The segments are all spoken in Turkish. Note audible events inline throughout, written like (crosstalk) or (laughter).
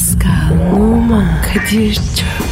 Pascal, Oman, Kadir çok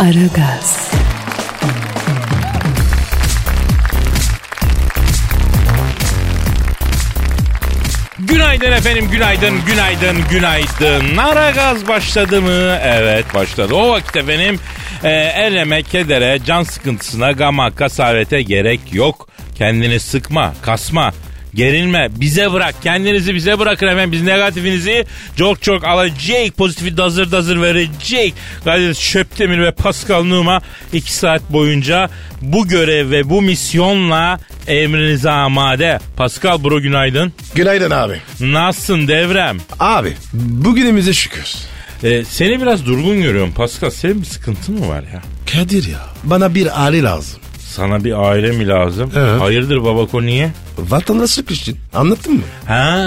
Aragaz, Günaydın efendim, günaydın, günaydın, günaydın. Nara gaz başladı mı? Evet başladı. O vakit efendim e, eleme, kedere, can sıkıntısına, gama, kasavete gerek yok. Kendini sıkma, kasma. Gerilme bize bırak kendinizi bize bırakın efendim biz negatifinizi çok çok alacak pozitifi dazır dazır verecek. Kadir Şöptemir ve Pascal Numa 2 saat boyunca bu görev ve bu misyonla emrinize amade. Pascal bro günaydın. Günaydın abi. Nasılsın devrem? Abi bugünümüze şükür. Ee, seni biraz durgun görüyorum Pascal. Senin bir sıkıntın mı var ya? Kadir ya bana bir aile lazım. Sana bir aile mi lazım? Evet. Hayırdır babako niye? Vatandaşlık için anlattın mı? Ha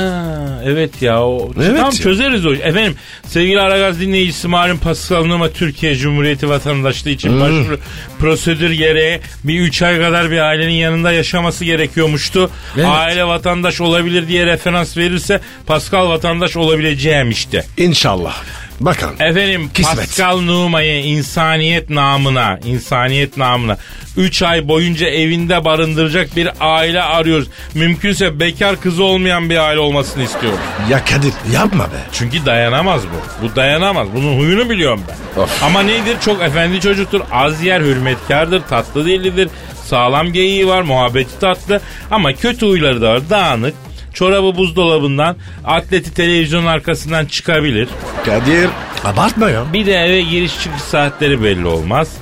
evet ya o Evet tamam ya. çözeriz o. Efendim sevgili Aragaz dinleyicisi malum Pascal Numa Türkiye Cumhuriyeti vatandaşlığı için başvuru prosedür gereği bir 3 ay kadar bir ailenin yanında yaşaması gerekiyormuştu. Evet. Aile vatandaş olabilir diye referans verirse Pascal vatandaş olabileceğim işte. İnşallah. Bakalım. Efendim Kısmet. Pascal Numa'yı insaniyet namına, insaniyet namına 3 ay boyunca evinde barındıracak bir aile arıyoruz. Mümkünse bekar kızı olmayan bir aile olmasını istiyoruz. Ya Kadir yapma be. Çünkü dayanamaz bu. Bu dayanamaz. Bunun huyunu biliyorum ben. Of. Ama nedir? Çok efendi çocuktur. Az yer hürmetkardır. Tatlı dillidir. Sağlam geyiği var. Muhabbeti tatlı. Ama kötü huyları da var. Dağınık. Çorabı buzdolabından, atleti televizyonun arkasından çıkabilir. Kadir abartma ya. Bir de eve giriş çıkış saatleri belli olmaz.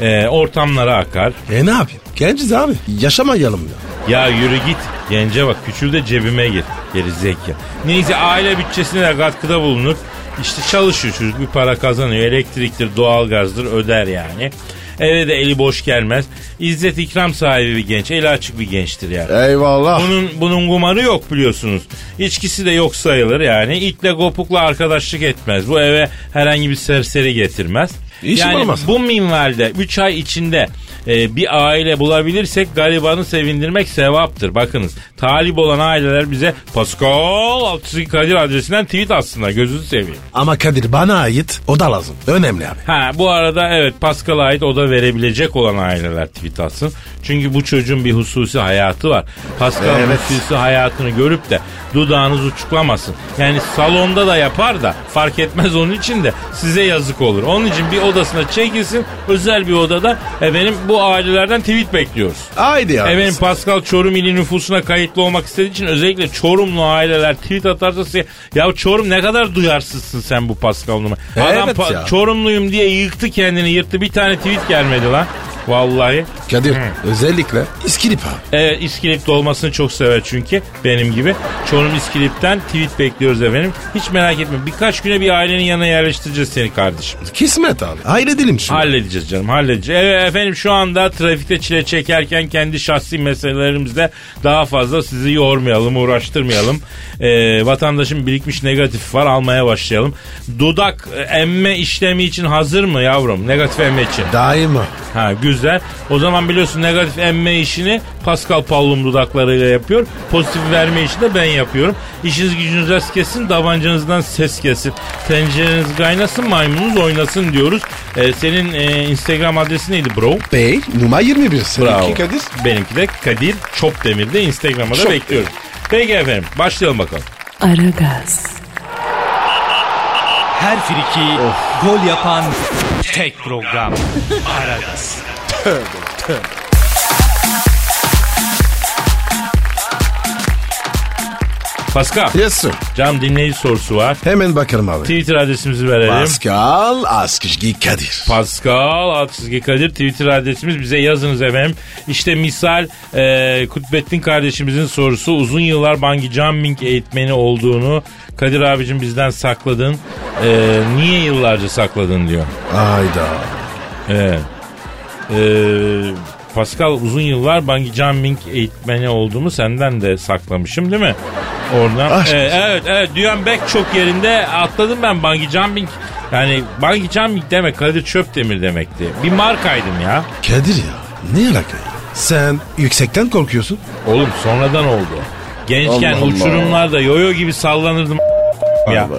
Ee, ortamlara akar. E ne yapayım? Genciz abi. Yaşamayalım ya. Ya yürü git. Gence bak küçül de cebime gir. Geri zeka. Neyse aile bütçesine de katkıda bulunur. İşte çalışıyor çocuk bir para kazanıyor. Elektriktir, doğalgazdır öder yani. Eve de eli boş gelmez. İzzet ikram sahibi bir genç. Eli açık bir gençtir yani. Eyvallah. Bunun bunun kumarı yok biliyorsunuz. İçkisi de yok sayılır yani. İtle kopukla arkadaşlık etmez. Bu eve herhangi bir serseri getirmez. İşim yani olmaz. bu minvalde 3 ay içinde e, bir aile bulabilirsek garibanı sevindirmek sevaptır. Bakınız talip olan aileler bize Pascal Altçı Kadir adresinden tweet aslında gözünüzü seveyim. Ama Kadir bana ait o da lazım. Önemli abi. Ha bu arada evet Pascal'a ait oda verebilecek olan aileler tweet atsın. Çünkü bu çocuğun bir hususi hayatı var. Pascal'ın Evet. hususi hayatını görüp de dudağınız uçuklamasın. Yani salonda da yapar da fark etmez onun için de size yazık olur. Onun için bir odasına çekilsin özel bir odada efendim bu ailelerden tweet bekliyoruz. Haydi ya. Efendim Pascal Çorum ili nüfusuna kayıtlı olmak istediği için özellikle Çorumlu aileler tweet atarsa size ya Çorum ne kadar duyarsızsın sen bu Pascal numara. Adam Evet pa- ya. Çorumluyum diye yıktı kendini yırttı bir tane tweet gelmedi lan. Vallahi. Kadir özellikle İskilip abi. Evet İskilip'te olmasını çok sever çünkü benim gibi. Çorum İskilip'ten tweet bekliyoruz efendim. Hiç merak etme birkaç güne bir ailenin yanına yerleştireceğiz seni kardeşim. Kismet abi. Hayredelim şunu. Halledeceğiz canım halledeceğiz. Evet efendim şu anda trafikte çile çekerken kendi şahsi meselelerimizde daha fazla sizi yormayalım, uğraştırmayalım. Ee, vatandaşın birikmiş negatifi var almaya başlayalım. Dudak e, emme işlemi için hazır mı yavrum? Negatif emme için. Daima. Ha güzel. O zaman biliyorsun negatif emme işini Pascal Pallum dudaklarıyla yapıyor. Pozitif verme işini de ben yapıyorum. İşiniz gücünüz rast kesin, davancanızdan ses kesin. Tencereniz kaynasın, maymununuz oynasın diyoruz. Ee, senin e, Instagram adresi neydi bro? Bey numara 21. Bravo. Kadir. Benimki de Kadir Çopdemir'de Instagram'a da Çop bekliyoruz. Peki efendim başlayalım bakalım. Aragaz, Her friki gol yapan tek program. Aragaz. Pascal, Yes sir. cam dinleyici sorusu var. Hemen bakalım abi. Twitter adresimizi verelim. Pascal Askışgi Kadir. Pascal Altçizgi Kadir Twitter adresimiz bize yazınız efendim. İşte misal e, Kutbettin kardeşimizin sorusu uzun yıllar bangi jumping eğitmeni olduğunu Kadir abicim bizden sakladın. Ee, niye yıllarca sakladın diyor. Ayda. Evet. Ee, Pascal uzun yıllar bungee jumping eğitmeni olduğumu senden de saklamışım değil mi? Oradan. Aşk Ee, olsun. evet evet dünyanın pek çok yerinde atladım ben bungee jumping. Yani bungee jumping demek Kadir Çöpdemir demekti. Bir markaydım ya. Kadir ya ne alaka ya? Sen yüksekten korkuyorsun. Oğlum sonradan oldu. Gençken Allah Allah. uçurumlarda yoyo gibi sallanırdım ya. Be.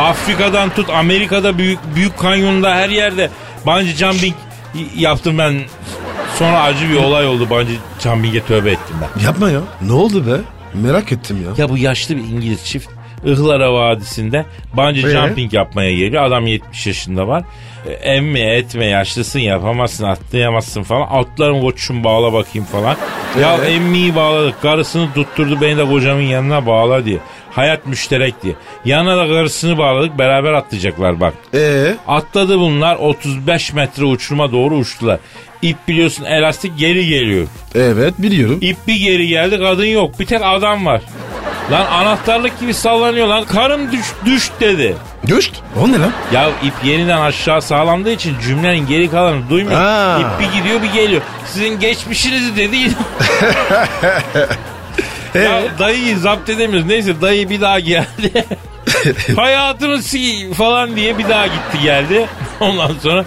Afrika'dan tut Amerika'da büyük büyük kanyonda her yerde bungee jumping yaptım ben. Sonra acı bir olay oldu bungee jumping'e tövbe ettim ben. Yapma ya. Ne oldu be? Merak ettim ya. Ya bu yaşlı bir İngiliz çift Ihlara Vadisi'nde bungee Ee? jumping yapmaya geliyor. Adam 70 yaşında var. E, Emmi etme yaşlısın yapamazsın atlayamazsın falan. Atlarım koçum bağla bakayım falan. Ya Ee? emmiyi bağladık. Karısını tutturdu beni de kocamın yanına bağla diye. Hayat müşterek diye. Yanına da karısını bağladık beraber atlayacaklar bak. Ee, Atladı bunlar 35 metre uçuruma doğru uçtular. İp biliyorsun elastik geri geliyor. evet biliyorum. İp bir geri geldi kadın yok. Bir tek adam var. Lan anahtarlık gibi sallanıyor lan. Karım düş, düş dedi. Düşt. O ne lan? Ya ip yeniden aşağı sağlandığı için cümlenin geri kalanı duymuyor. Ha. İp bir gidiyor bir geliyor. Sizin geçmişinizi dedi. (laughs) ya dayıyı zapt edemiyoruz. Neyse dayı bir daha geldi. (laughs) Hayatını si falan diye bir daha gitti geldi. Ondan sonra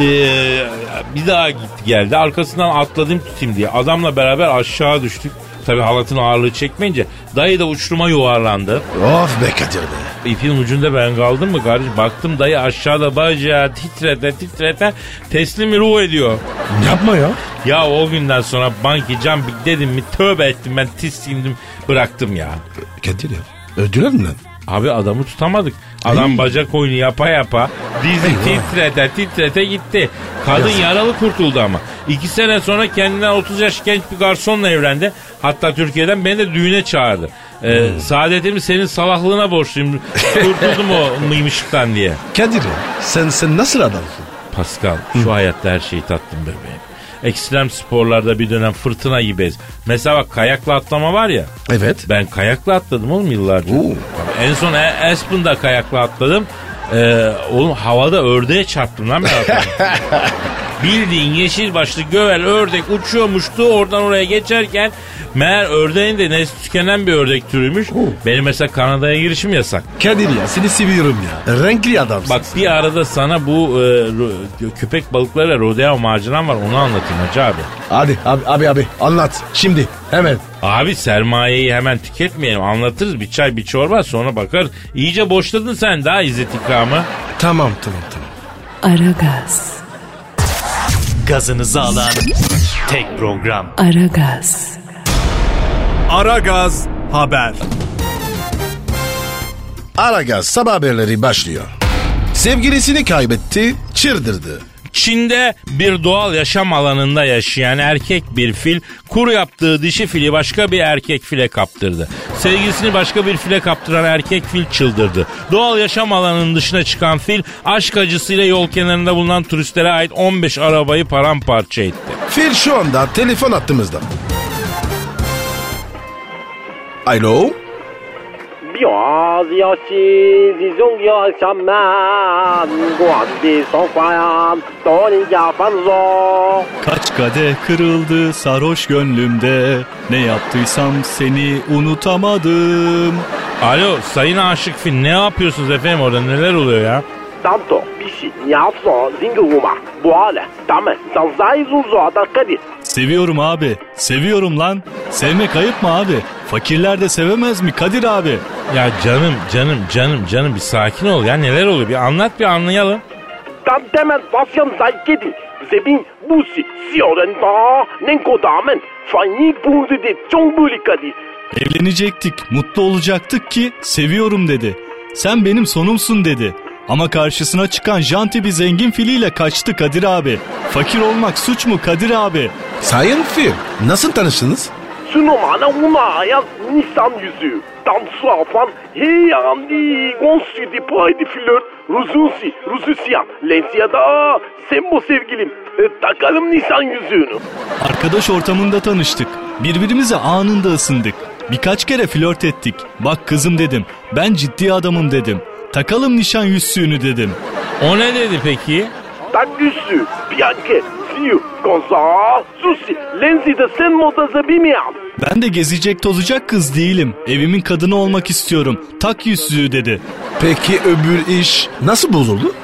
eee, bir daha gitti geldi. Arkasından atladım tutayım diye. Adamla beraber aşağı düştük. Tabi halatın ağırlığı çekmeyince dayı da uçuruma yuvarlandı. Of be Kadir be. İpin ucunda ben kaldım mı kardeşim? Baktım dayı aşağıda bacağı titrete titrete teslimi ruh ediyor. Yapma ya. Ya o günden sonra banki jumping dedim mi tövbe ettim ben tiskindim bıraktım ya. Kadir ya. Öldüler mi lan? Abi adamı tutamadık. Adam Ay. bacak oyunu yapa yapa dizi Eyvah. titrete titrete gitti. Kadın Yazık. yaralı kurtuldu ama. İki sene sonra kendinden 30 yaş genç bir garsonla evlendi. Hatta Türkiye'den beni de düğüne çağırdı. Ee, Hmm. Saadetimi senin salaklığına borçluyum. Kurtuldum o (laughs) mıymışlıktan diye. Kadir. Sen, sen nasıl adamsın? Pascal şu hayatta her şeyi tattım bebeğim. Ekstrem sporlarda bir dönem fırtına gibiyiz. Mesela bak kayakla atlama var ya. Evet. Ben kayakla atladım oğlum yıllarca. Oo. En son E- Aspen'da kayakla atladım. Ee, oğlum havada ördeğe çarptım lan ben. (laughs) Bildiğin yeşil başlı gövel ördek uçuyormuştu oradan oraya geçerken meğer ördeğin de nesli tükenen bir ördek türüymüş. Benim mesela Kanada'ya girişim yasak. Kadir ya seni seviyorum ya. Renkli adamsın. Bak bir arada sana bu e, köpek balıklarıyla rodeo maceram var onu anlatayım hacı abi. Hadi abi abi abi anlat. Şimdi hemen. Abi sermayeyi hemen tüketmeyelim anlatırız bir çay bir çorba sonra bakar. İyice boşladın sen daha İzzet ikramı. Tamam tamam tamam. Aragaz, Gazınızı alan tek program. Aragaz, Aragaz Haber. Aragaz sabah haberleri başlıyor. Sevgilisini kaybetti, çıldırdı. Çin'de bir doğal yaşam alanında yaşayan erkek bir fil kuru yaptığı dişi fili başka bir erkek file kaptırdı. Sevgilisini başka bir file kaptıran erkek fil çıldırdı. Doğal yaşam alanının dışına çıkan fil aşk acısıyla yol kenarında bulunan turistlere ait 15 arabayı paramparça etti. Fil şu anda telefon attığımızda. Alo? Biraz yaşız izon yaşamam Guandi sofyan Doni yapan zo Kaç kadeh kırıldı sarhoş gönlümde. Ne yaptıysam seni unutamadım. Alo sayın aşık fil ne yapıyorsunuz efendim orada neler oluyor ya? Tanto bişi nyaso zinguma Bu hale Tamen Sanzai zuzo kadir Seviyorum abi. Seviyorum lan. Sevmek ayıp mı abi? Fakirler de sevemez mi Kadir abi? Ya canım canım canım canım bir sakin ol ya neler oluyor bir anlat bir anlayalım. Tam temen vasyan zaykedi Zebin busi Siyoren da Nenko damen Fanyi bundu de Çongbuli kadir Evlenecektik, mutlu olacaktık ki seviyorum dedi. Sen benim sonumsun dedi. Ama karşısına çıkan janti bir zengin filiyle kaçtı Kadir abi. Fakir olmak suç mu Kadir abi? Sayın Fil, nasıl tanıştınız? Sunomana una ayak Nisan yüzü. Dansu apan heyandi gonsu di paydi flört ruzusi ruzusiyan lensiyada sembo sevgilim E, takalım Nisan yüzüğünü. Arkadaş ortamında tanıştık. Birbirimize anında ısındık. Birkaç kere flört ettik. Bak kızım dedim. Ben ciddi adamım dedim. Takalım nişan yüzüğünü dedim. O ne dedi peki? Tak yüzü, Bianche, Siu, Gonza, Susi, Lenzi de sen modası bilmeyen. Ben de gezecek tozacak kız değilim. Evimin kadını olmak istiyorum. Tak yüzüğü dedi. Peki öbür iş nasıl bozuldu?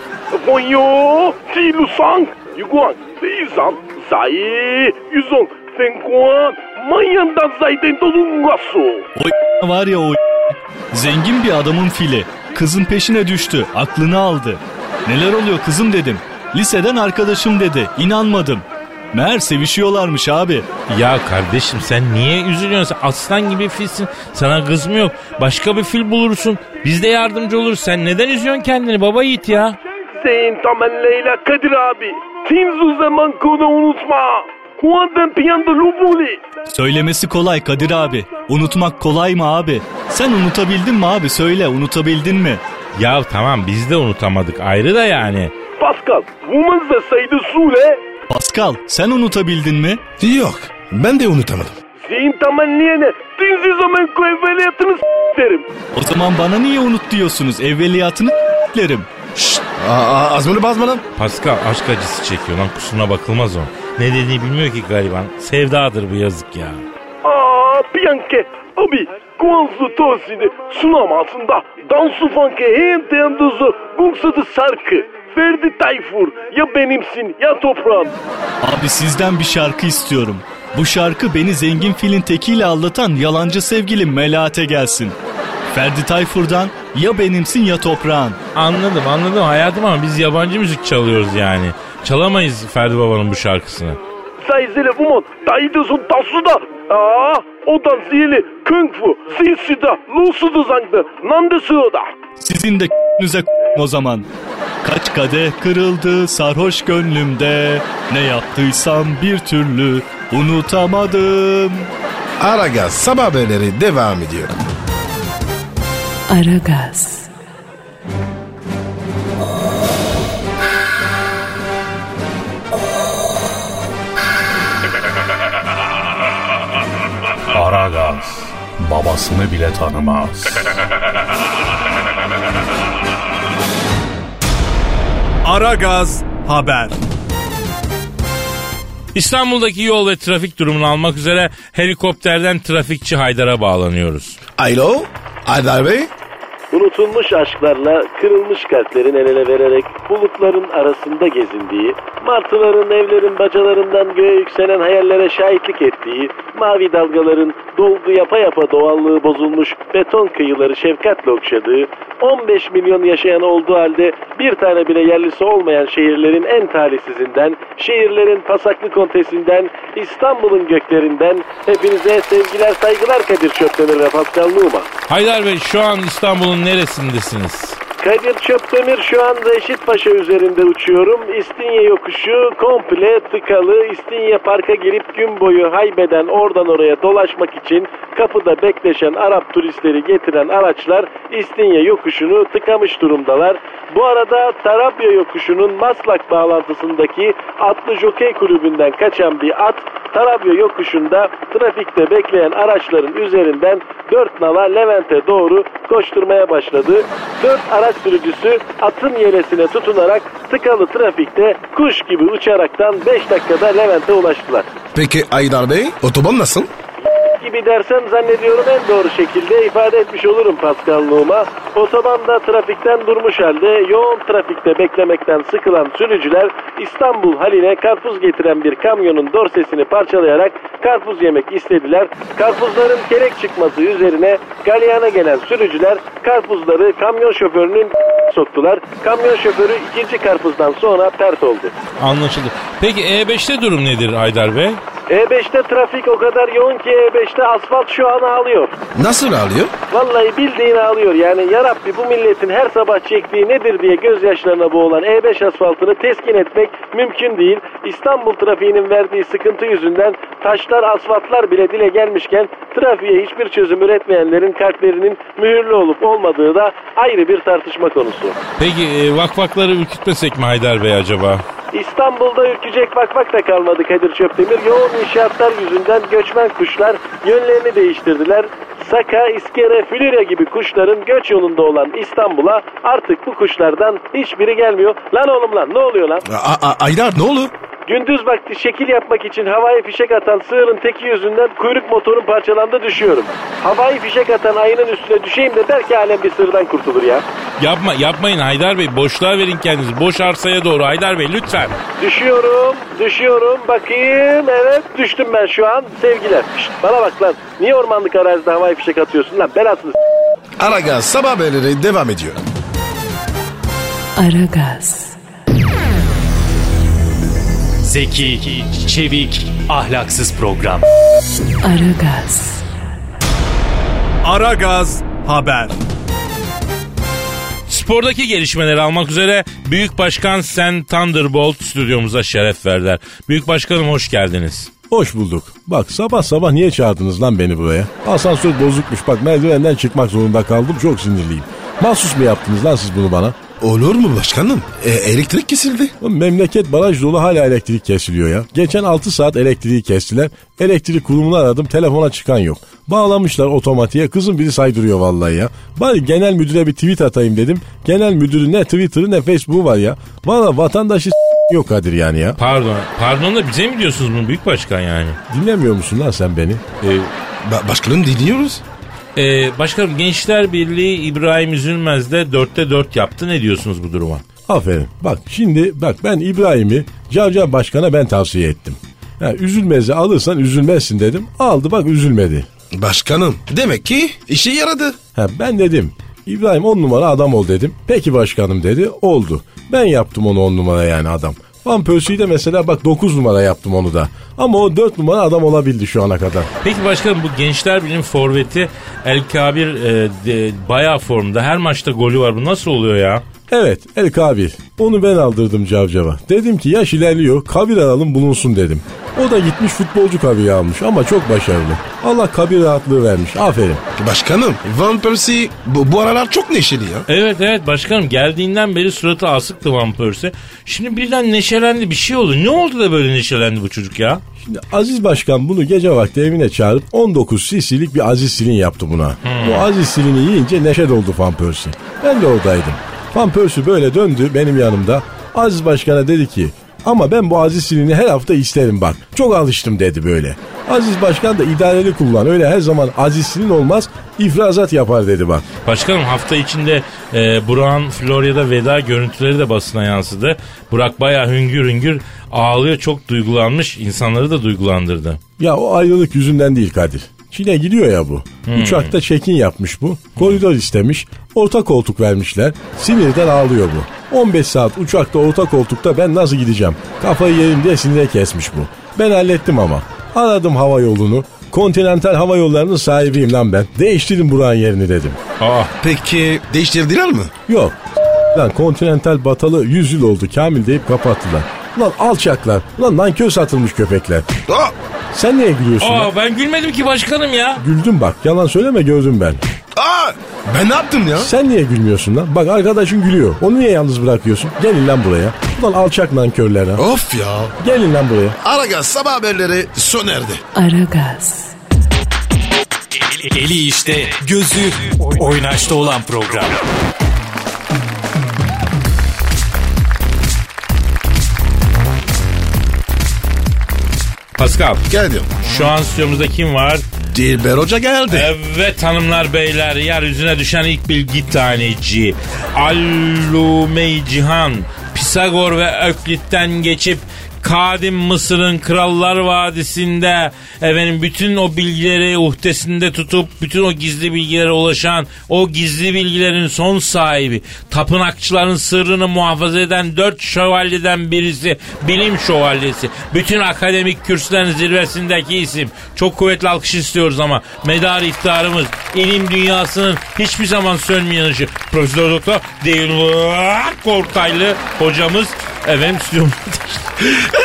Vonyo, Si Lu Sang, Yuguan, Seizan, Sai, Yuzong, Fengguan, Manyandan Zayden Dolungasu. O var ya o Zengin bir adamın fili. Kızın peşine düştü. Aklını aldı. Neler oluyor kızım dedim. Liseden arkadaşım dedi. İnanmadım. Meğer sevişiyorlarmış abi. Ya kardeşim sen niye üzülüyorsun? Sen aslan gibi filsin. Sana kız mı yok? Başka bir fil bulursun. Biz de yardımcı oluruz. Sen neden üzüyorsun kendini baba yiğit ya? Zeyn Tamen Leyla Kadir abi. Tinzu zaman konu unutma. Huan'dan piyanda lubuli. Söylemesi kolay Kadir abi. Unutmak kolay mı abi? Sen unutabildin mi abi? Söyle unutabildin mi? Ya tamam biz de unutamadık ayrı da yani. Pascal, woman's da saydı Sule. Pascal sen unutabildin mi? Yok. Ben de unutamadım. Zeyn Tamen Leyla. Tinzu zaman evveliyatını s- derim. O zaman bana niye unut diyorsunuz? Evveliyatını derim. Şşt. Az bunu bazma lan. Pascal aşk acısı çekiyor lan kusuruna bakılmaz o. Ne dediğini bilmiyor ki gariban. Sevdadır bu yazık ya. Aa, Bianche. Abi, Guangzhou Tosi'ni sunamasında Dansu Funk'e hem tenduzu Gungsadı Sarkı. Ferdi Tayfur ya benimsin ya toprağım. Abi sizden bir şarkı istiyorum. Bu şarkı beni zengin filin tekiyle aldatan yalancı sevgilim Melahat'e gelsin. Ferdi Tayfur'dan ya benimsin ya toprağın. Anladım anladım hayatım ama biz yabancı müzik çalıyoruz yani. Çalamayız Ferdi Baba'nın bu şarkısını. Sayzele Vumon, Daidosun Tasuda. Aa, odan ziyeli Kung Fu, Silsida, Lusudu Zangdı, Nandı Sığda. Sizin de nüze o zaman. Kaç kadeh kırıldı sarhoş gönlümde. Ne yaptıysam bir türlü unutamadım. Aragaz sabah haberleri devam ediyor. Aragaz, babasını bile tanımaz. Aragaz Haber. İstanbul'daki yol ve trafik durumunu almak üzere helikopterden trafikçi Haydar'a bağlanıyoruz. Alo. Aydar Bey. Unutulmuş aşklarla kırılmış kalplerin el ele vererek bulutların arasında gezindiği, martıların evlerin bacalarından göğe yükselen hayallere şahitlik ettiği, mavi dalgaların dolgu yapa yapa doğallığı bozulmuş beton kıyıları şefkatle okşadığı, 15 milyon yaşayan olduğu halde bir tane bile yerlisi olmayan şehirlerin en talihsizinden, şehirlerin pasaklı kontesinden, İstanbul'un göklerinden hepinize sevgiler saygılar Kadir Çöptemir ve Pascal Numa. Haydar Bey şu an İstanbul'un neresindesiniz? Kadir Çöptemir şu an Reşit Paşa üzerinde uçuyorum. İstinye yokuşu komple tıkalı. İstinye Park'a girip gün boyu haybeden oradan oraya dolaşmak için kapıda bekleşen Arap turistleri getiren araçlar İstinye yokuşunu tıkamış durumdalar. Bu arada Tarabya yokuşunun Maslak bağlantısındaki atlı jokey kulübünden kaçan bir at Tarabya yokuşunda trafikte bekleyen araçların üzerinden dört nala Levent'e doğru koşturmaya başladı. Dört araç sürücüsü atın yelesine tutunarak tıkalı trafikte kuş gibi uçaraktan 5 dakikada Levent'e ulaştılar. Peki Aydar Bey otoban nasıl? gibi dersem zannediyorum en doğru şekilde ifade etmiş olurum Pascal'lığıma. Otobanda trafikten durmuş halde yoğun trafikte beklemekten sıkılan sürücüler İstanbul haline karpuz getiren bir kamyonun dorsesini parçalayarak karpuz yemek istediler. Karpuzların kelek çıkması üzerine galyana gelen sürücüler karpuzları kamyon şoförünün (laughs) soktular. Kamyon şoförü ikinci karpuzdan sonra pert oldu. Anlaşıldı. Peki E5'te durum nedir Haydar Bey? E5'te trafik o kadar yoğun ki E5'te asfalt şu an ağlıyor. Nasıl alıyor? Vallahi bildiğin ağlıyor. Yani ya Rabbi bu milletin her sabah çektiği nedir diye gözyaşlarına boğulan E5 asfaltını teskin etmek mümkün değil. İstanbul trafiğinin verdiği sıkıntı yüzünden taşlar asfaltlar bile dile gelmişken trafiğe hiçbir çözüm üretmeyenlerin kalplerinin mühürlü olup olmadığı da ayrı bir tartışma konusu. Peki e, vakvakları ürkütmesek mi Haydar Bey acaba? İstanbul'da ürkecek bakmak da kalmadı Kadir Çöptemir. Yoğun inşaatlar yüzünden göçmen kuşlar yönlerini değiştirdiler. Saka, iskere, flürya gibi kuşların göç yolunda olan İstanbul'a artık bu kuşlardan hiçbiri gelmiyor. Lan oğlum lan ne oluyor lan? A- A- Aydar ne olur? Gündüz vakti şekil yapmak için havai fişek atan sığırın teki yüzünden kuyruk motorun parçalandı düşüyorum. Havai fişek atan ayının üstüne düşeyim de belki alem bir sığırdan kurtulur ya. Yapma yapmayın Haydar Bey. Boşluğa verin kendinizi. Boş arsaya doğru Haydar Bey lütfen. Düşüyorum, düşüyorum. Bakayım, evet düştüm ben şu an. Sevgiler. Şşt, bana bak lan. Niye ormanlık arazide havai fişek atıyorsun lan? Belasını Aragaz sabah haberleri devam ediyor. Aragaz, Zeki, çevik, ahlaksız program. Aragaz, Aragaz Haber. Spordaki gelişmeleri almak üzere Büyük Başkan Sen Thunderbolt stüdyomuza şeref verdiler. Büyük Başkanım hoş geldiniz. Hoş bulduk. Bak sabah sabah niye çağırdınız lan beni buraya? Asansör bozukmuş bak merdivenden çıkmak zorunda kaldım çok sinirliyim. Mahsus mu yaptınız lan siz bunu bana? Olur mu başkanım? E, elektrik kesildi. Oğlum Memleket baraj dolu hala elektrik kesiliyor ya. Geçen 6 saat elektriği kestiler. Elektrik kurumunu aradım telefona çıkan yok. Bağlamışlar otomatiğe kızım biri saydırıyor vallahi ya. Bari genel müdüre bir tweet atayım dedim. Genel müdürün ne Twitter'ı ne Facebook'u var ya. Valla vatandaşı yok Kadir yani ya. Pardon. Pardon da bize mi diyorsunuz bunu Büyük Başkan yani? Dinlemiyor musun lan sen beni? Ba- başkanım dinliyoruz. Ee, başkanım Gençler Birliği İbrahim Üzülmez'de dörtte dört yaptı. Ne diyorsunuz bu duruma? Aferin. Bak şimdi bak ben İbrahim'i Cavcav Başkan'a ben tavsiye ettim. Ha, üzülmezi alırsan üzülmezsin dedim. Aldı bak üzülmedi. Başkanım demek ki işe yaradı. Ha, ben dedim İbrahim on numara adam ol dedim. Peki başkanım dedi oldu. Ben yaptım onu on numara yani adam. Van Persie'yi de mesela bak 9 numara yaptım onu da. Ama o 4 numara adam olabildi şu ana kadar. Peki başkanım bu Gençler Birliği forveti El Kabir e, de, bayağı formda. Her maçta golü var. Bu nasıl oluyor ya? Evet El Kabir. Onu ben aldırdım Cavcav'a. Dedim ki yaş ilerliyor kabir alalım bulunsun dedim. O da gitmiş futbolcu kabiri almış ama çok başarılı. Allah kabir rahatlığı vermiş. Aferin. Başkanım Van Persie bu, bu aralar çok neşeli ya. Evet evet başkanım geldiğinden beri suratı asıktı Van Persie. Şimdi birden neşelendi bir şey oldu. Ne oldu da böyle neşelendi bu çocuk ya? Şimdi Aziz Başkan bunu gece vakti evine çağırıp 19 cc'lik bir Aziz Silin yaptı buna. Bu Aziz Silin'i yiyince neşe doldu Van Persie. Ben de oradaydım. Van Persie böyle döndü benim yanımda. Aziz Başkan'a dedi ki ama ben bu Aziz Silin'i her hafta isterim bak. Çok alıştım dedi böyle. Aziz Başkan da idareli kullan. Öyle her zaman Aziz Silin olmaz ifrazat yapar dedi bak. Başkanım hafta içinde e, Burak'ın Florya'da veda görüntüleri de basına yansıdı. Burak bayağı hüngür hüngür ağlıyor çok duygulanmış insanları da duygulandırdı. Ya o ayrılık yüzünden değil Kadir. Çin'e gidiyor ya bu. Uçakta check-in yapmış bu. Koridor istemiş. Orta koltuk vermişler. Sinirden ağlıyor bu. 15 saat uçakta orta koltukta ben nasıl gideceğim? Kafayı yerim diye sinire kesmiş bu. Ben hallettim ama. Aradım hava yolunu. Kontinental hava yollarının sahibiyim lan ben. Değiştirin Burak'ın yerini dedim. Ah Peki değiştirdiler mi? Yok. Lan Kontinental batalı 100 yıl oldu Kamil deyip kapattılar. Lan alçaklar. Lan nankör satılmış köpekler. Aa, Sen niye gülüyorsun lan? Aa, ben gülmedim ki başkanım ya. Güldüm bak. Yalan söyleme gördüm ben. aa, ben ne yaptım ya? Sen niye gülmüyorsun lan? Bak arkadaşın gülüyor. Onu niye yalnız bırakıyorsun? Gelin lan buraya. Ulan alçak nankörler ha. Of ya. Gelin lan buraya. Aragaz sabah haberleri sona erdi. Aragaz, Eli işte, gözü oynaşta olan program. Pascal Geldim. şu an stüdyomuzda kim var? Dilber Hoca geldi. Evet hanımlar beyler yeryüzüne düşen ilk bilgi taneci. Allume-i Cihan. Pisagor ve Öklit'ten geçip Kadim Mısır'ın Krallar Vadisi'nde efendim bütün o bilgileri uhdesinde tutup bütün o gizli bilgilere ulaşan o gizli bilgilerin son sahibi tapınakçıların sırrını muhafaza eden dört şövalyeden birisi bilim şövalyesi. Bütün akademik kürsülerin zirvesindeki isim. Çok kuvvetli alkış istiyoruz ama medar iftarımız ilim dünyasının hiçbir zaman sönmeyen ışığı. Profesör Doktor Dilber Kortaylı hocamız efendim stüdyomuzda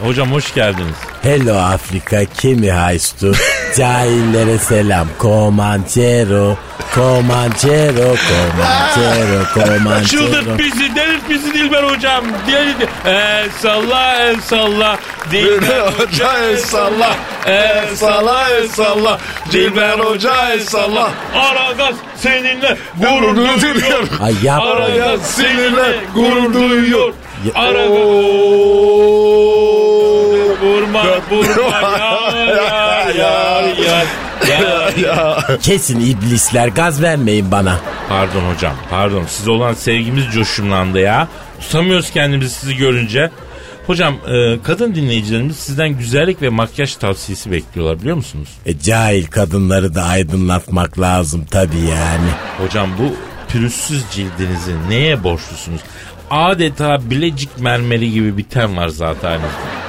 Hocam hoş geldiniz. Hello Afrika, kimi du? Cahillere selam. Comanchero, Comanchero, Comanchero, Comanchero. Çıldırt bizi, delirt bizi Dilber hocam. Delirt. El salla, el salla. Dilber hoca el salla. El salla el salla. Dilber Hoca el salla. Aragaz seninle gurur duyuyor. Ay yapma. Aragaz seninle gurur duyuyor. Ya- Aragaz vurma vurma yar yar yar yar. Kesin iblisler gaz vermeyin bana. Pardon hocam pardon size olan sevgimiz coşumlandı ya. Tutamıyoruz kendimizi sizi görünce. Hocam e, kadın dinleyicilerimiz sizden güzellik ve makyaj tavsiyesi bekliyorlar biliyor musunuz? E, cahil kadınları da aydınlatmak lazım tabii yani. Hocam bu pürüzsüz cildinizi neye borçlusunuz? Adeta bilecik mermeri gibi bir ten var zaten.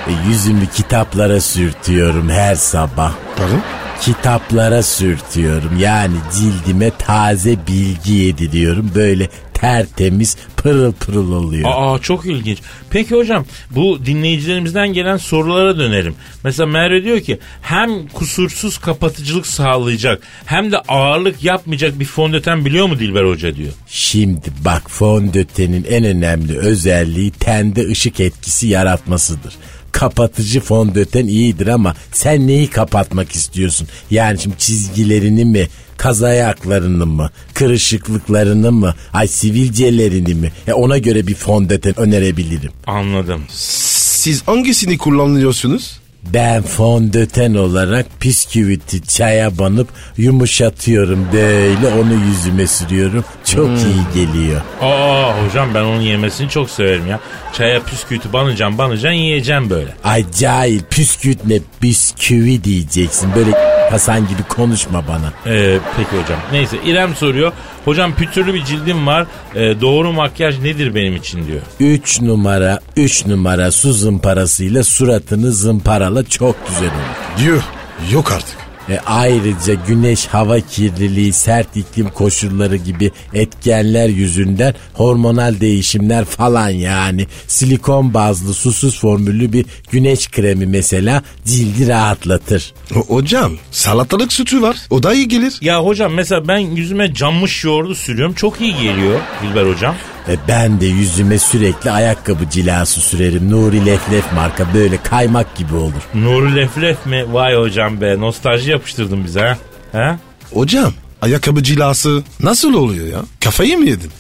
E, yüzümü kitaplara sürtüyorum her sabah. Pardon? Kitaplara sürtüyorum. Yani cildime taze bilgi yediriyorum. Böyle tertemiz pırıl pırıl oluyor. Aa çok ilginç. Peki hocam bu dinleyicilerimizden gelen sorulara dönelim. Mesela Merve diyor ki hem kusursuz kapatıcılık sağlayacak hem de ağırlık yapmayacak bir fondöten biliyor mu Dilber Hoca diyor. Şimdi bak fondötenin en önemli özelliği tende ışık etkisi yaratmasıdır. Kapatıcı fondöten iyidir ama sen neyi kapatmak istiyorsun? Yani şimdi çizgilerini mi, kaz ayaklarını mı, kırışıklıklarını mı, ay sivilcelerini mi? E ona göre bir fondöten önerebilirim. Anladım. Siz hangisini kullanıyorsunuz? Ben fondöten olarak bisküviti çaya banıp yumuşatıyorum böyle onu yüzüme sürüyorum. Çok iyi geliyor. Aa hocam ben onun yemesini çok severim ya. Çaya püskürtü banacağım banacaksın yiyeceğim böyle. Ay cahil püsküvit ne bisküvi diyeceksin. Böyle Hasan gibi konuşma bana. Ee, peki hocam. Neyse İrem soruyor. Hocam pütürlü bir cildim var. Ee, doğru makyaj nedir benim için diyor. 3 numara 3 numara su zımparasıyla suratını zımparala çok güzel olur. Diyor. Yok artık. E ayrıca güneş, hava kirliliği, sert iklim koşulları gibi etkenler yüzünden hormonal değişimler falan yani silikon bazlı susuz formüllü bir güneş kremi mesela cildi rahatlatır. O- hocam salatalık sütü var. O da iyi gelir. Ya hocam mesela ben yüzüme cammış yoğurdu sürüyorum. Çok iyi geliyor Dilber hocam. E ben de yüzüme sürekli ayakkabı cilası sürerim. Nuri Leflef marka böyle kaymak gibi olur. Nuri Leflef mi? Vay hocam be nostalji yapıştırdın bize ha. ha? Hocam ayakkabı cilası nasıl oluyor ya? Kafayı mı yedin?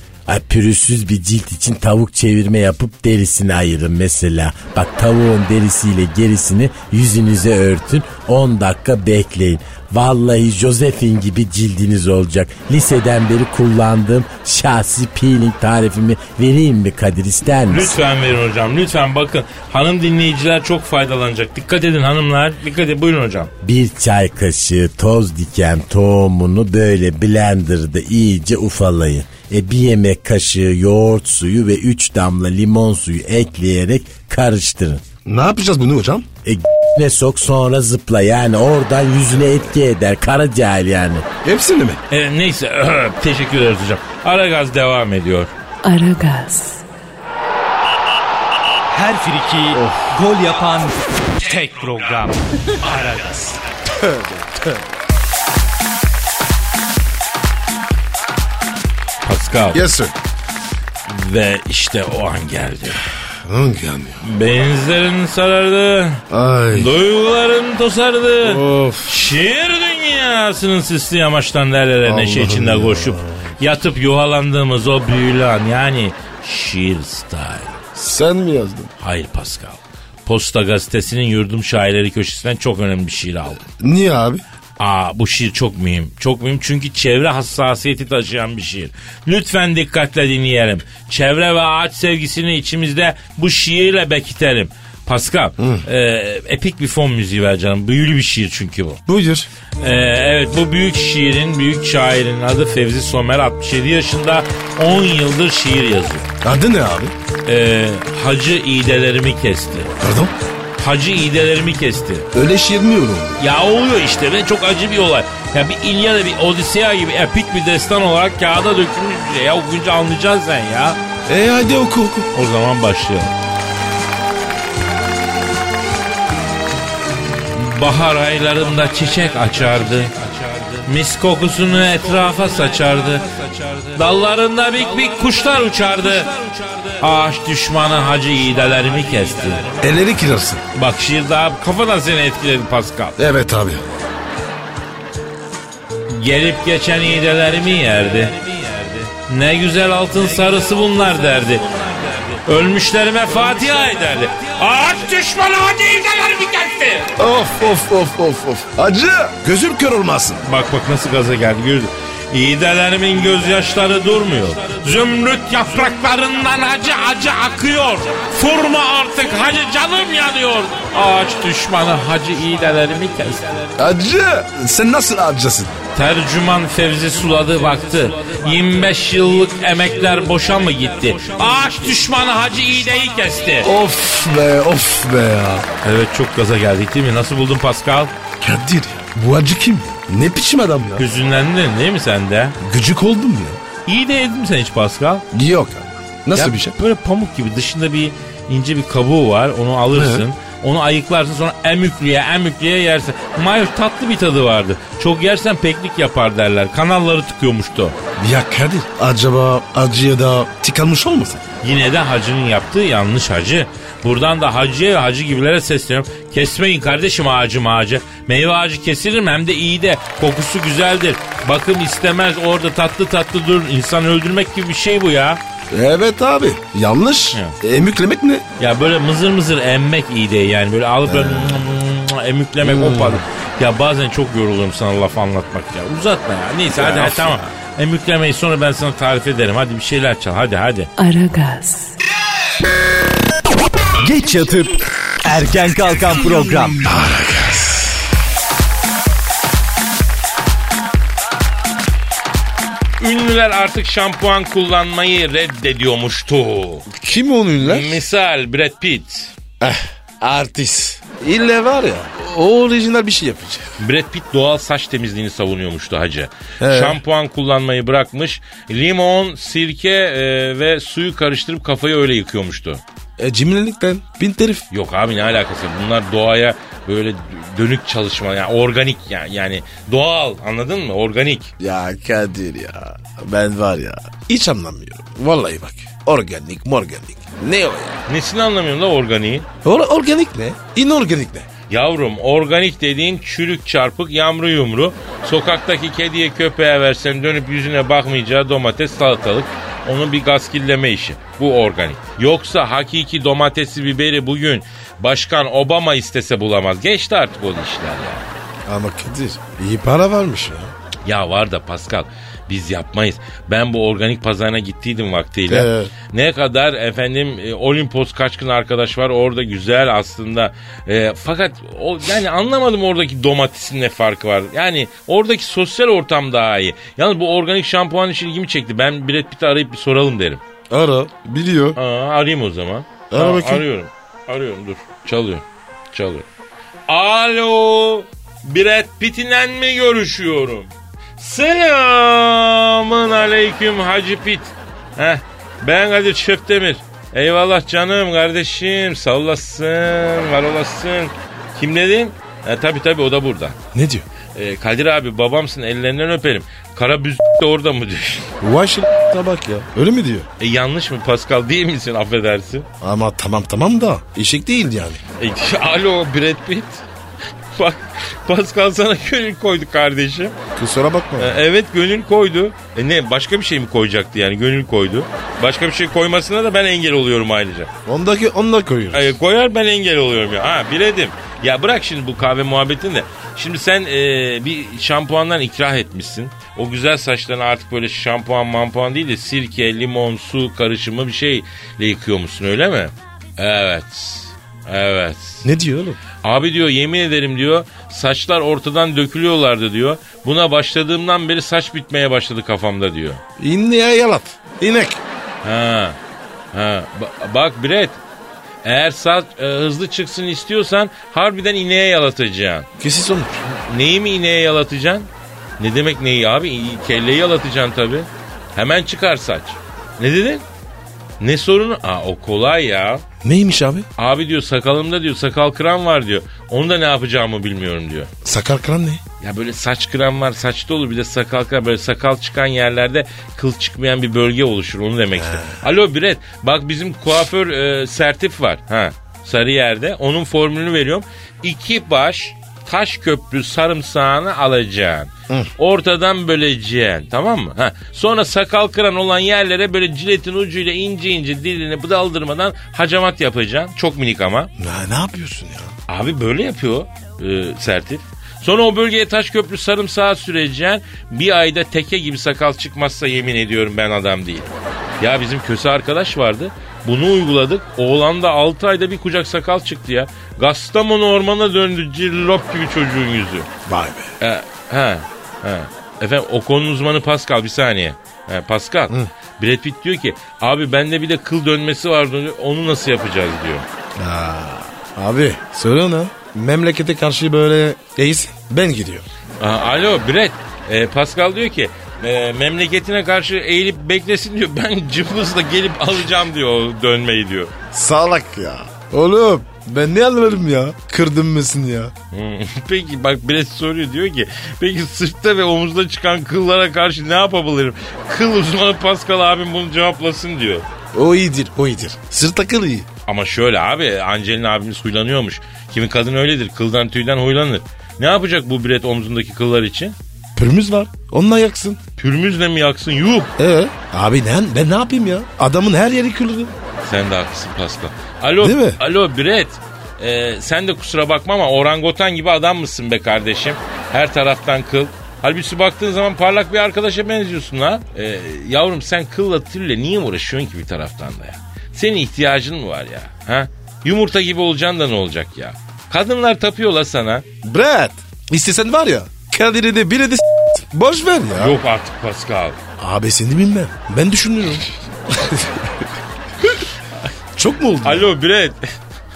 Pürüzsüz bir cilt için tavuk çevirme yapıp derisini ayırın mesela. Bak tavuğun derisiyle gerisini yüzünüze örtün 10 dakika bekleyin. Vallahi Josephine gibi cildiniz olacak. Liseden beri kullandığım şahsi peeling tarifimi vereyim mi Kadir ister misin? Lütfen verin hocam lütfen bakın. Hanım dinleyiciler çok faydalanacak. Dikkat edin hanımlar. Dikkat edin buyurun hocam. Bir çay kaşığı toz diken tohumunu böyle blenderda iyice ufalayın. E bir yemek kaşığı yoğurt suyu ve 3 damla limon suyu ekleyerek karıştırın. Ne yapacağız bunu hocam? E (laughs) ne sok sonra zıpla yani oradan yüzüne etki eder kara cahil yani. Hepsini mi? E, neyse (clears throat) teşekkür ederiz hocam. Ara gaz devam ediyor. Aragaz, Her friki gol yapan tek program. Aragaz. Pascal. Yes sir. Ve işte o an geldi. Hangi an ya? Benizlerin sarardı. Ay. Duyguların tosardı. Of. Şiir dünyasının sisli yamaçtan derlere neşe içinde ya. koşup yatıp yuhalandığımız o büyülü an yani şiir style. Sen mi yazdın? Hayır Pascal. Posta gazetesinin yurdum şairleri köşesinden çok önemli bir şiir aldım. Niye abi? Aa bu şiir çok mühim. Çok mühim çünkü çevre hassasiyeti taşıyan bir şiir. Lütfen dikkatle dinleyelim. Çevre ve ağaç sevgisini içimizde bu şiirle bekitelim. Pascal, e, epik bir fon müziği ver canım. Büyülü bir şiir çünkü bu. Buyur. E, evet bu büyük şiirin, büyük şairin adı Fevzi Somer. 67 yaşında 10 yıldır şiir yazıyor. Adı ne abi? E, hacı iğdelerimi kesti. Pardon? Hacı iğdelerimi kesti. Öyle şiir mi olur? Ya oluyor işte ve çok acı bir olay. Ya bir İlyada bir Odisea gibi epik bir destan olarak kağıda dökülmüş bir şey. Ya okuyunca anlayacaksın sen ya. E hadi oku oku. O zaman başlayalım. Bahar aylarında çiçek açardı. Mis kokusunu etrafa saçardı. Dallarında bik bik kuşlar uçardı. Ağaç düşmanı hacı iğdelerimi kesti. Elleri kirarsın. Bak şiir daha kafadan seni etkiledi Pascal. Evet abi. Gelip geçen iğdelerimi yerdi. Ne güzel altın sarısı bunlar derdi. Ölmüşlerime Fatiha ederdi. Ağaç düşmanı hacı iğdelerimi kesti. Of of of of of. Acı. Gözüm kör olmasın. Bak bak nasıl gaza geldi gördün. İğdelerimin gözyaşları durmuyor. Zümrüt yapraklarından acı acı akıyor. Furma artık hacı canım yanıyor. Ağaç düşmanı hacı iğdelerimi kesti. Acı. Sen nasıl acısın? Tercüman Fevzi suladı baktı. 25 yıllık emekler boşa mı gitti? Ağaç düşmanı hacı iğdeyi kesti. Of be of be ya. Evet çok gaza geldik değil mi? Nasıl buldun Pascal? Kadir bu acı kim? Ne biçim adam ya? Hüzünlendin değil mi sen de? Gıcık oldum ya. İyi de yedin sen hiç Pascal? Yok abi. Nasıl Ya bir şey? Böyle pamuk gibi dışında bir ince bir kabuğu var. Onu alırsın. Onu ayıklarsın sonra emüklüye emüklüye yersin. Mayoş tatlı bir tadı vardı. Çok yersen peklik yapar derler. Kanalları tıkıyormuştu. Ya Kadir acaba acıya da tıkanmış olmasın? Yine de hacının yaptığı yanlış hacı. Buradan da hacıya ve hacı gibilere sesleniyorum. Kesmeyin kardeşim ağacım ağacı. Meyve ağacı kesilir mi hem de iyi de kokusu güzeldir. Bakım istemez orada tatlı tatlı durur. İnsan öldürmek gibi bir şey bu ya. Evet abi. Yanlış. Emüklemek ne? Ya böyle mızır mızır emmek iyi değil yani böyle alıp böyle emüklemek o padı. Ya bazen çok yoruluyorum sana laf anlatmak ya. Uzatma ya. Neyse hadi, hadi tamam. Emüklemeyi sonra ben sana tarif ederim. Hadi bir şeyler çal hadi hadi. Aragaz, Geç yatıp erken kalkan program. Ünlüler artık şampuan kullanmayı reddediyormuştu. Kim o ünlüler? Misal Brad Pitt. Eh, artist. İlle var ya o orijinal bir şey yapacak. Brad Pitt doğal saç temizliğini savunuyormuştu hacı. He. Şampuan kullanmayı bırakmış. Limon, sirke e, ve suyu karıştırıp kafayı öyle yıkıyormuştu. E cimrilikten bin terif. Yok abi ne alakası? Bunlar doğaya böyle dönük çalışma yani organik yani, yani doğal anladın mı? Organik. Ya Kadir ya ben var ya hiç anlamıyorum. Vallahi bak organik morganik ne o ya? Nesini anlamıyorsun da organiği? Or- organik ne? İnorganik ne? Yavrum organik dediğin çürük çarpık yamru yumru. Sokaktaki kediye köpeğe versen dönüp yüzüne bakmayacağı domates salatalık. Onun bir gaskilleme işi. Bu organik. Yoksa hakiki domatesi biberi bugün Başkan Obama istese bulamaz. Geçti artık o işler ya. Ama Kadir iyi para varmış ya. Ya var da Pascal biz yapmayız. Ben bu organik pazarına gittiydim vaktiyle. Evet. Ne kadar efendim e, Olimpos kaçkın arkadaş var orada güzel aslında. E, fakat o yani anlamadım oradaki domatesin ne farkı var. Yani oradaki sosyal ortam daha iyi. Yalnız bu organik şampuan işi ilgimi çekti. Ben Brad Pitt'i arayıp bir soralım derim. Ara biliyor. Aa, arayayım o zaman. Ara Aa, bakayım. Arıyorum. Arıyorum dur. Çalıyor. Çalıyor. Alo. Brad Pitt'le mi görüşüyorum? Selamın aleyküm Hacı Pitt. Heh, ben Kadir Çöptemir. Eyvallah canım kardeşim. Sağ olasın, var olasın. Kim dedin? E, tabii tabii o da burada. Ne diyor? E, Kadir abi babamsın ellerinden öperim. Kara büz de orada mı diyor. (laughs) Vay şi- tabak ya. Öyle mi diyor? E, yanlış mı Pascal değil misin affedersin? Ama tamam tamam da eşek değil yani. E, (laughs) alo Brad Pitt. Bak Pascal sana gönül koydu kardeşim. Kusura bakma. E, evet gönül koydu. E ne başka bir şey mi koyacaktı yani gönül koydu. Başka bir şey koymasına da ben engel oluyorum ayrıca. Ondaki onunla koyuyoruz. E, koyar ben engel oluyorum ya. Ha biledim. Ya bırak şimdi bu kahve muhabbetini de. Şimdi sen e, bir şampuandan ikrah etmişsin. O güzel saçlarını artık böyle şampuan mampuan değil de sirke, limon, su karışımı bir şeyle yıkıyormuşsun öyle mi? Evet. Evet. Ne diyor oğlum? Abi diyor yemin ederim diyor saçlar ortadan dökülüyorlardı diyor. Buna başladığımdan beri saç bitmeye başladı kafamda diyor. İnneğe yalat. İnek. Ha. Ha. Ba- bak Brett. Eğer saç e, hızlı çıksın istiyorsan harbiden ineğe yalatacaksın. Kesin sonuç. Neyi mi ineğe yalatacaksın? Ne demek neyi abi? Kelleyi yalatacaksın tabi. Hemen çıkar saç. Ne dedin? Ne sorunu? Aa o kolay ya. Neymiş abi? Abi diyor sakalımda diyor sakal kıran var diyor. Onu da ne yapacağımı bilmiyorum diyor. Sakal kıran ne? Ya böyle saç kıran var saçta olur bir de sakal kıran böyle sakal çıkan yerlerde kıl çıkmayan bir bölge oluşur onu demek istedim. Alo Biret bak bizim kuaför e, Sertif var ha sarı yerde onun formülünü veriyorum. İki baş taş köprü sarımsağını alacaksın. Ortadan böleceksin tamam mı? Ha. Sonra sakal kıran olan yerlere böyle ciletin ucuyla ince ince dilini daldırmadan hacamat yapacaksın. Çok minik ama. Ya, ne yapıyorsun ya? Abi böyle yapıyor e, Sertif. Sonra o bölgeye taş köprü sarımsağı süreceksin. Bir ayda teke gibi sakal çıkmazsa yemin ediyorum ben adam değil. Ya bizim köse arkadaş vardı. Bunu uyguladık. Oğlanda 6 ayda bir kucak sakal çıktı ya. Gastamonu ormana döndü cillop gibi çocuğun yüzü. Vay be. E, he, he. Efendim o konunun uzmanı Pascal bir saniye. He, Pascal. Brad Pitt diyor ki abi bende bir de kıl dönmesi var. Onu nasıl yapacağız diyor. Aa, abi söyle ona. Memlekete karşı böyle değilsin. Ben gidiyorum. Aa, alo Brett. Ee, Pascal diyor ki e, memleketine karşı eğilip beklesin diyor. Ben (laughs) cımbızla gelip alacağım diyor o dönmeyi diyor. Salak ya. Oğlum ben ne anlarım ya? Kırdın mısın ya? Hmm, (laughs) Peki bak Brett soruyor diyor ki peki sırtta ve omuzda çıkan kıllara karşı ne yapabilirim? Kıl uzmanı Pascal abim bunu cevaplasın diyor. O iyidir o iyidir. Sırt takıl iyi. Ama şöyle abi Angelina abimiz huylanıyormuş. Kimi kadın öyledir kıldan tüyden huylanır. Ne yapacak bu Brett omzundaki kıllar için? Pürmüz var. Onunla yaksın. Pürmüzle mi yaksın? Yuh! Ee, abi ben, ben ne yapayım ya? Adamın her yeri kırıldı. Sen de haklısın Pascal. Alo, Değil mi? alo Brett. Ee, sen de kusura bakma ama orangotan gibi adam mısın be kardeşim? Her taraftan kıl. Halbuki baktığın zaman parlak bir arkadaşa benziyorsun ha. Ee, yavrum sen kılla tülle niye uğraşıyorsun ki bir taraftan da ya? Senin ihtiyacın mı var ya? Ha? Yumurta gibi olacaksın da ne olacak ya? Kadınlar tapıyor la sana. Brad istesen var ya Kadir'i de biri de boş ver ya. Yok artık Pascal. Abi seni bilmem. Ben düşünüyorum. Çok mu oldu? Alo Brett.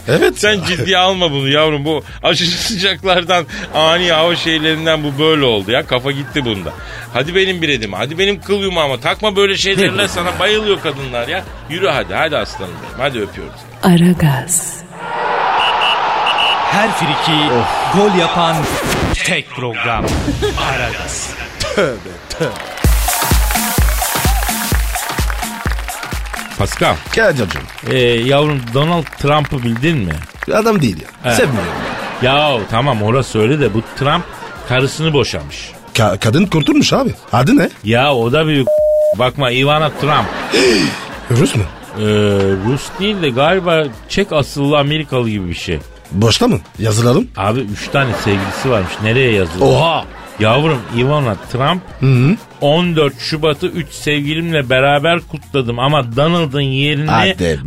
Evet. Sen ciddiye alma bunu yavrum. Bu aşırı sıcaklardan, ani hava şeylerinden bu böyle oldu ya. Kafa gitti bunda. Hadi benim biredim. Hadi benim kıl yumağıma. Takma böyle şeylerle sana bayılıyor kadınlar ya. Yürü hadi. Hadi aslanım benim. Hadi öpüyorum seni. Aragaz, Her friki gol yapan tek program. Aragaz. Pascal. Kadir'cim. Ee, yavrum Donald Trump'ı bildin mi? Adam değil ya. Evet. Sevmiyorum. Ya tamam orası öyle de bu Trump karısını boşamış. Ka- kadın kurtulmuş abi. Adı ne? Ya o da büyük Bakma Ivana Trump. (gasps) Rus mu? Ee, Rus değil de galiba Çek asıllı Amerikalı gibi bir şey. Boşta mı? Yazılalım. Abi üç tane sevgilisi varmış. Nereye yazılı? Oha. Yavrum Ivana Trump Hı hı. 14 Şubat'ı 3 sevgilimle beraber kutladım ama Donald'ın yerini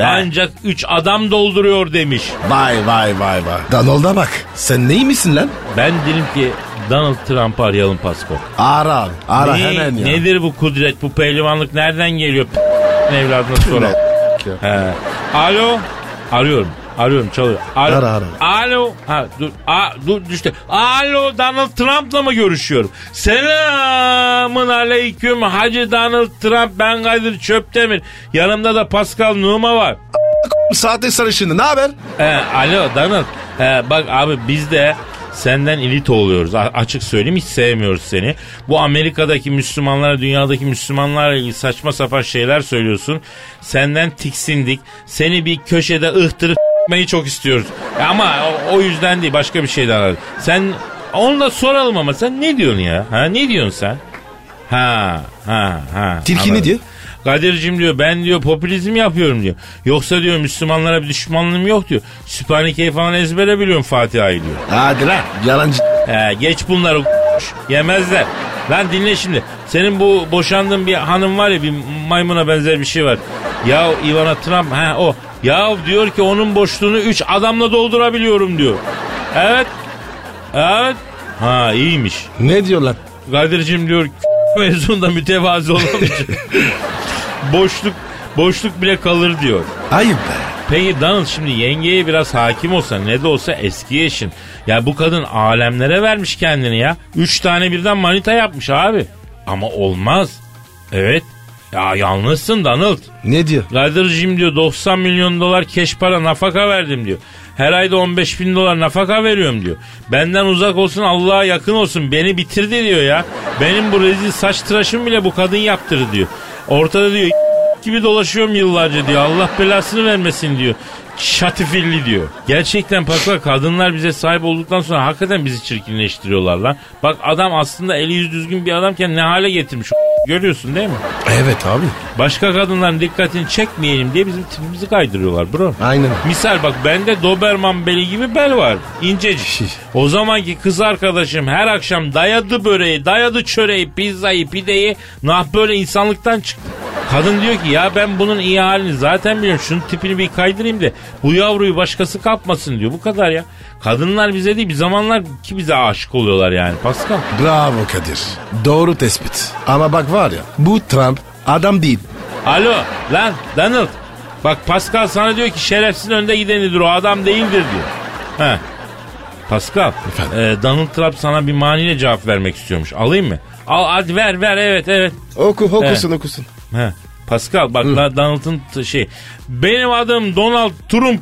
ancak 3 adam dolduruyor demiş. Vay vay vay vay. Donald'a bak. Sen neymişsin lan? Ben dedim ki Donald Trump'ı arayalım Pasko. Ara abi. Ara Ne- hemen ya. Nedir bu kudret, bu pehlivanlık nereden geliyor? P- evladına soralım. He. Alo. Arıyorum. Arıyorum çalıyor. Alo. Ara, ara. Alo. Ha dur. A, dur düştü. Alo Donald Trump'la mı görüşüyorum? Selamın aleyküm Hacı Donald Trump ben Kadir Çöptemir. Yanımda da Pascal Numa var. (laughs) Saatte sarışını ne haber? He, alo Donald. He, bak abi biz de senden ilit oluyoruz. A- açık söyleyeyim hiç sevmiyoruz seni. Bu Amerika'daki Müslümanlara, dünyadaki Müslümanlarla ilgili saçma sapan şeyler söylüyorsun. Senden tiksindik. Seni bir köşede ıhtırıp s**meyi çok istiyoruz. Ama o, o yüzden değil başka bir şeyden aradık. Sen onu da soralım ama sen ne diyorsun ya? Ha ne diyorsun sen? Ha ha ha. Tilki ne diyor? Kadir'cim diyor ben diyor popülizm yapıyorum diyor. Yoksa diyor Müslümanlara bir düşmanlığım yok diyor. Sübhaneke'yi falan ezbere biliyorum Fatiha'yı diyor. Hadi lan. Yalancı. He, geç bunları (laughs) yemezler. Lan dinle şimdi. Senin bu boşandığın bir hanım var ya bir maymuna benzer bir şey var. Ya Ivana Trump ha o. Ya diyor ki onun boşluğunu 3 adamla doldurabiliyorum diyor. Evet. Evet. Ha iyiymiş. Ne diyor lan? Kadir'cim diyor mezunda mütevazi olamayacak. (laughs) boşluk boşluk bile kalır diyor. Ayıp be. Peki Donald şimdi yengeye biraz hakim olsa ne de olsa eski eşin. Ya bu kadın alemlere vermiş kendini ya. Üç tane birden manita yapmış abi. Ama olmaz. Evet. Ya yalnızsın Donald. Ne diyor? Kadir'cim diyor 90 milyon dolar keş para nafaka verdim diyor. Her ayda 15 bin dolar nafaka veriyorum diyor. Benden uzak olsun Allah'a yakın olsun beni bitirdi diyor ya. Benim bu rezil saç tıraşım bile bu kadın yaptırdı diyor. Ortada diyor (laughs) gibi dolaşıyorum yıllarca diyor. Allah belasını vermesin diyor. Şatifilli diyor. Gerçekten Pascal kadınlar bize sahip olduktan sonra hakikaten bizi çirkinleştiriyorlar lan. Bak adam aslında eli yüz düzgün bir adamken ne hale getirmiş. Görüyorsun değil mi? Evet abi. Başka kadınların dikkatini çekmeyelim diye bizim tipimizi kaydırıyorlar bro. Aynen. Misal bak bende Doberman beli gibi bel var. İncecik. O zamanki kız arkadaşım her akşam dayadı böreği, dayadı çöreği, pizzayı, pideyi. Nah böyle insanlıktan çıktı. Kadın diyor ki ya ben bunun iyi halini zaten biliyorum. Şunun tipini bir kaydırayım da bu yavruyu başkası kapmasın diyor. Bu kadar ya. Kadınlar bize değil bir zamanlar ki bize aşık oluyorlar yani Pascal. Bravo Kadir. Doğru tespit. Ama bak var ya bu Trump adam değil. Alo lan Donald. Bak Pascal sana diyor ki şerefsiz önde gidenidir o adam değildir diyor. He. Pascal. E, Donald Trump sana bir maniyle cevap vermek istiyormuş. Alayım mı? Al hadi ver ver evet evet. Oku okusun He. okusun. He. Pascal bak da- Donald'ın şey. Benim adım Donald Trump.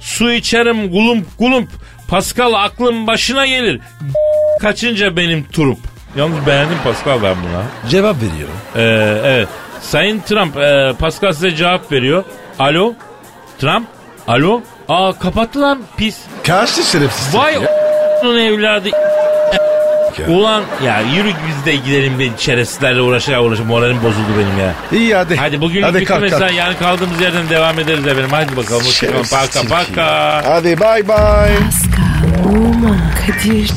Su içerim gulump gulump. Pascal aklım başına gelir. (laughs) Kaçınca benim Trump. Yalnız beğendim Pascal ben buna. Cevap veriyorum. Ee, evet. Sayın Trump, e, Pascal size cevap veriyor. Alo? Trump? Alo? Aa kapattı lan pis. Kaçtı şerefsiz. Vay o***'nun evladı. Ulan ya yürü biz de gidelim de şerefsizlerle uğraşa uğraşa moralim bozuldu benim ya. İyi hadi. Hadi bugün Hadi kalk, mesela kalk. yani kaldığımız yerden devam ederiz efendim. Hadi bakalım. Şerefsiz Paka paka. Hadi bay bay. Pascal, Oman, Kadir çok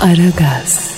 Aragaz.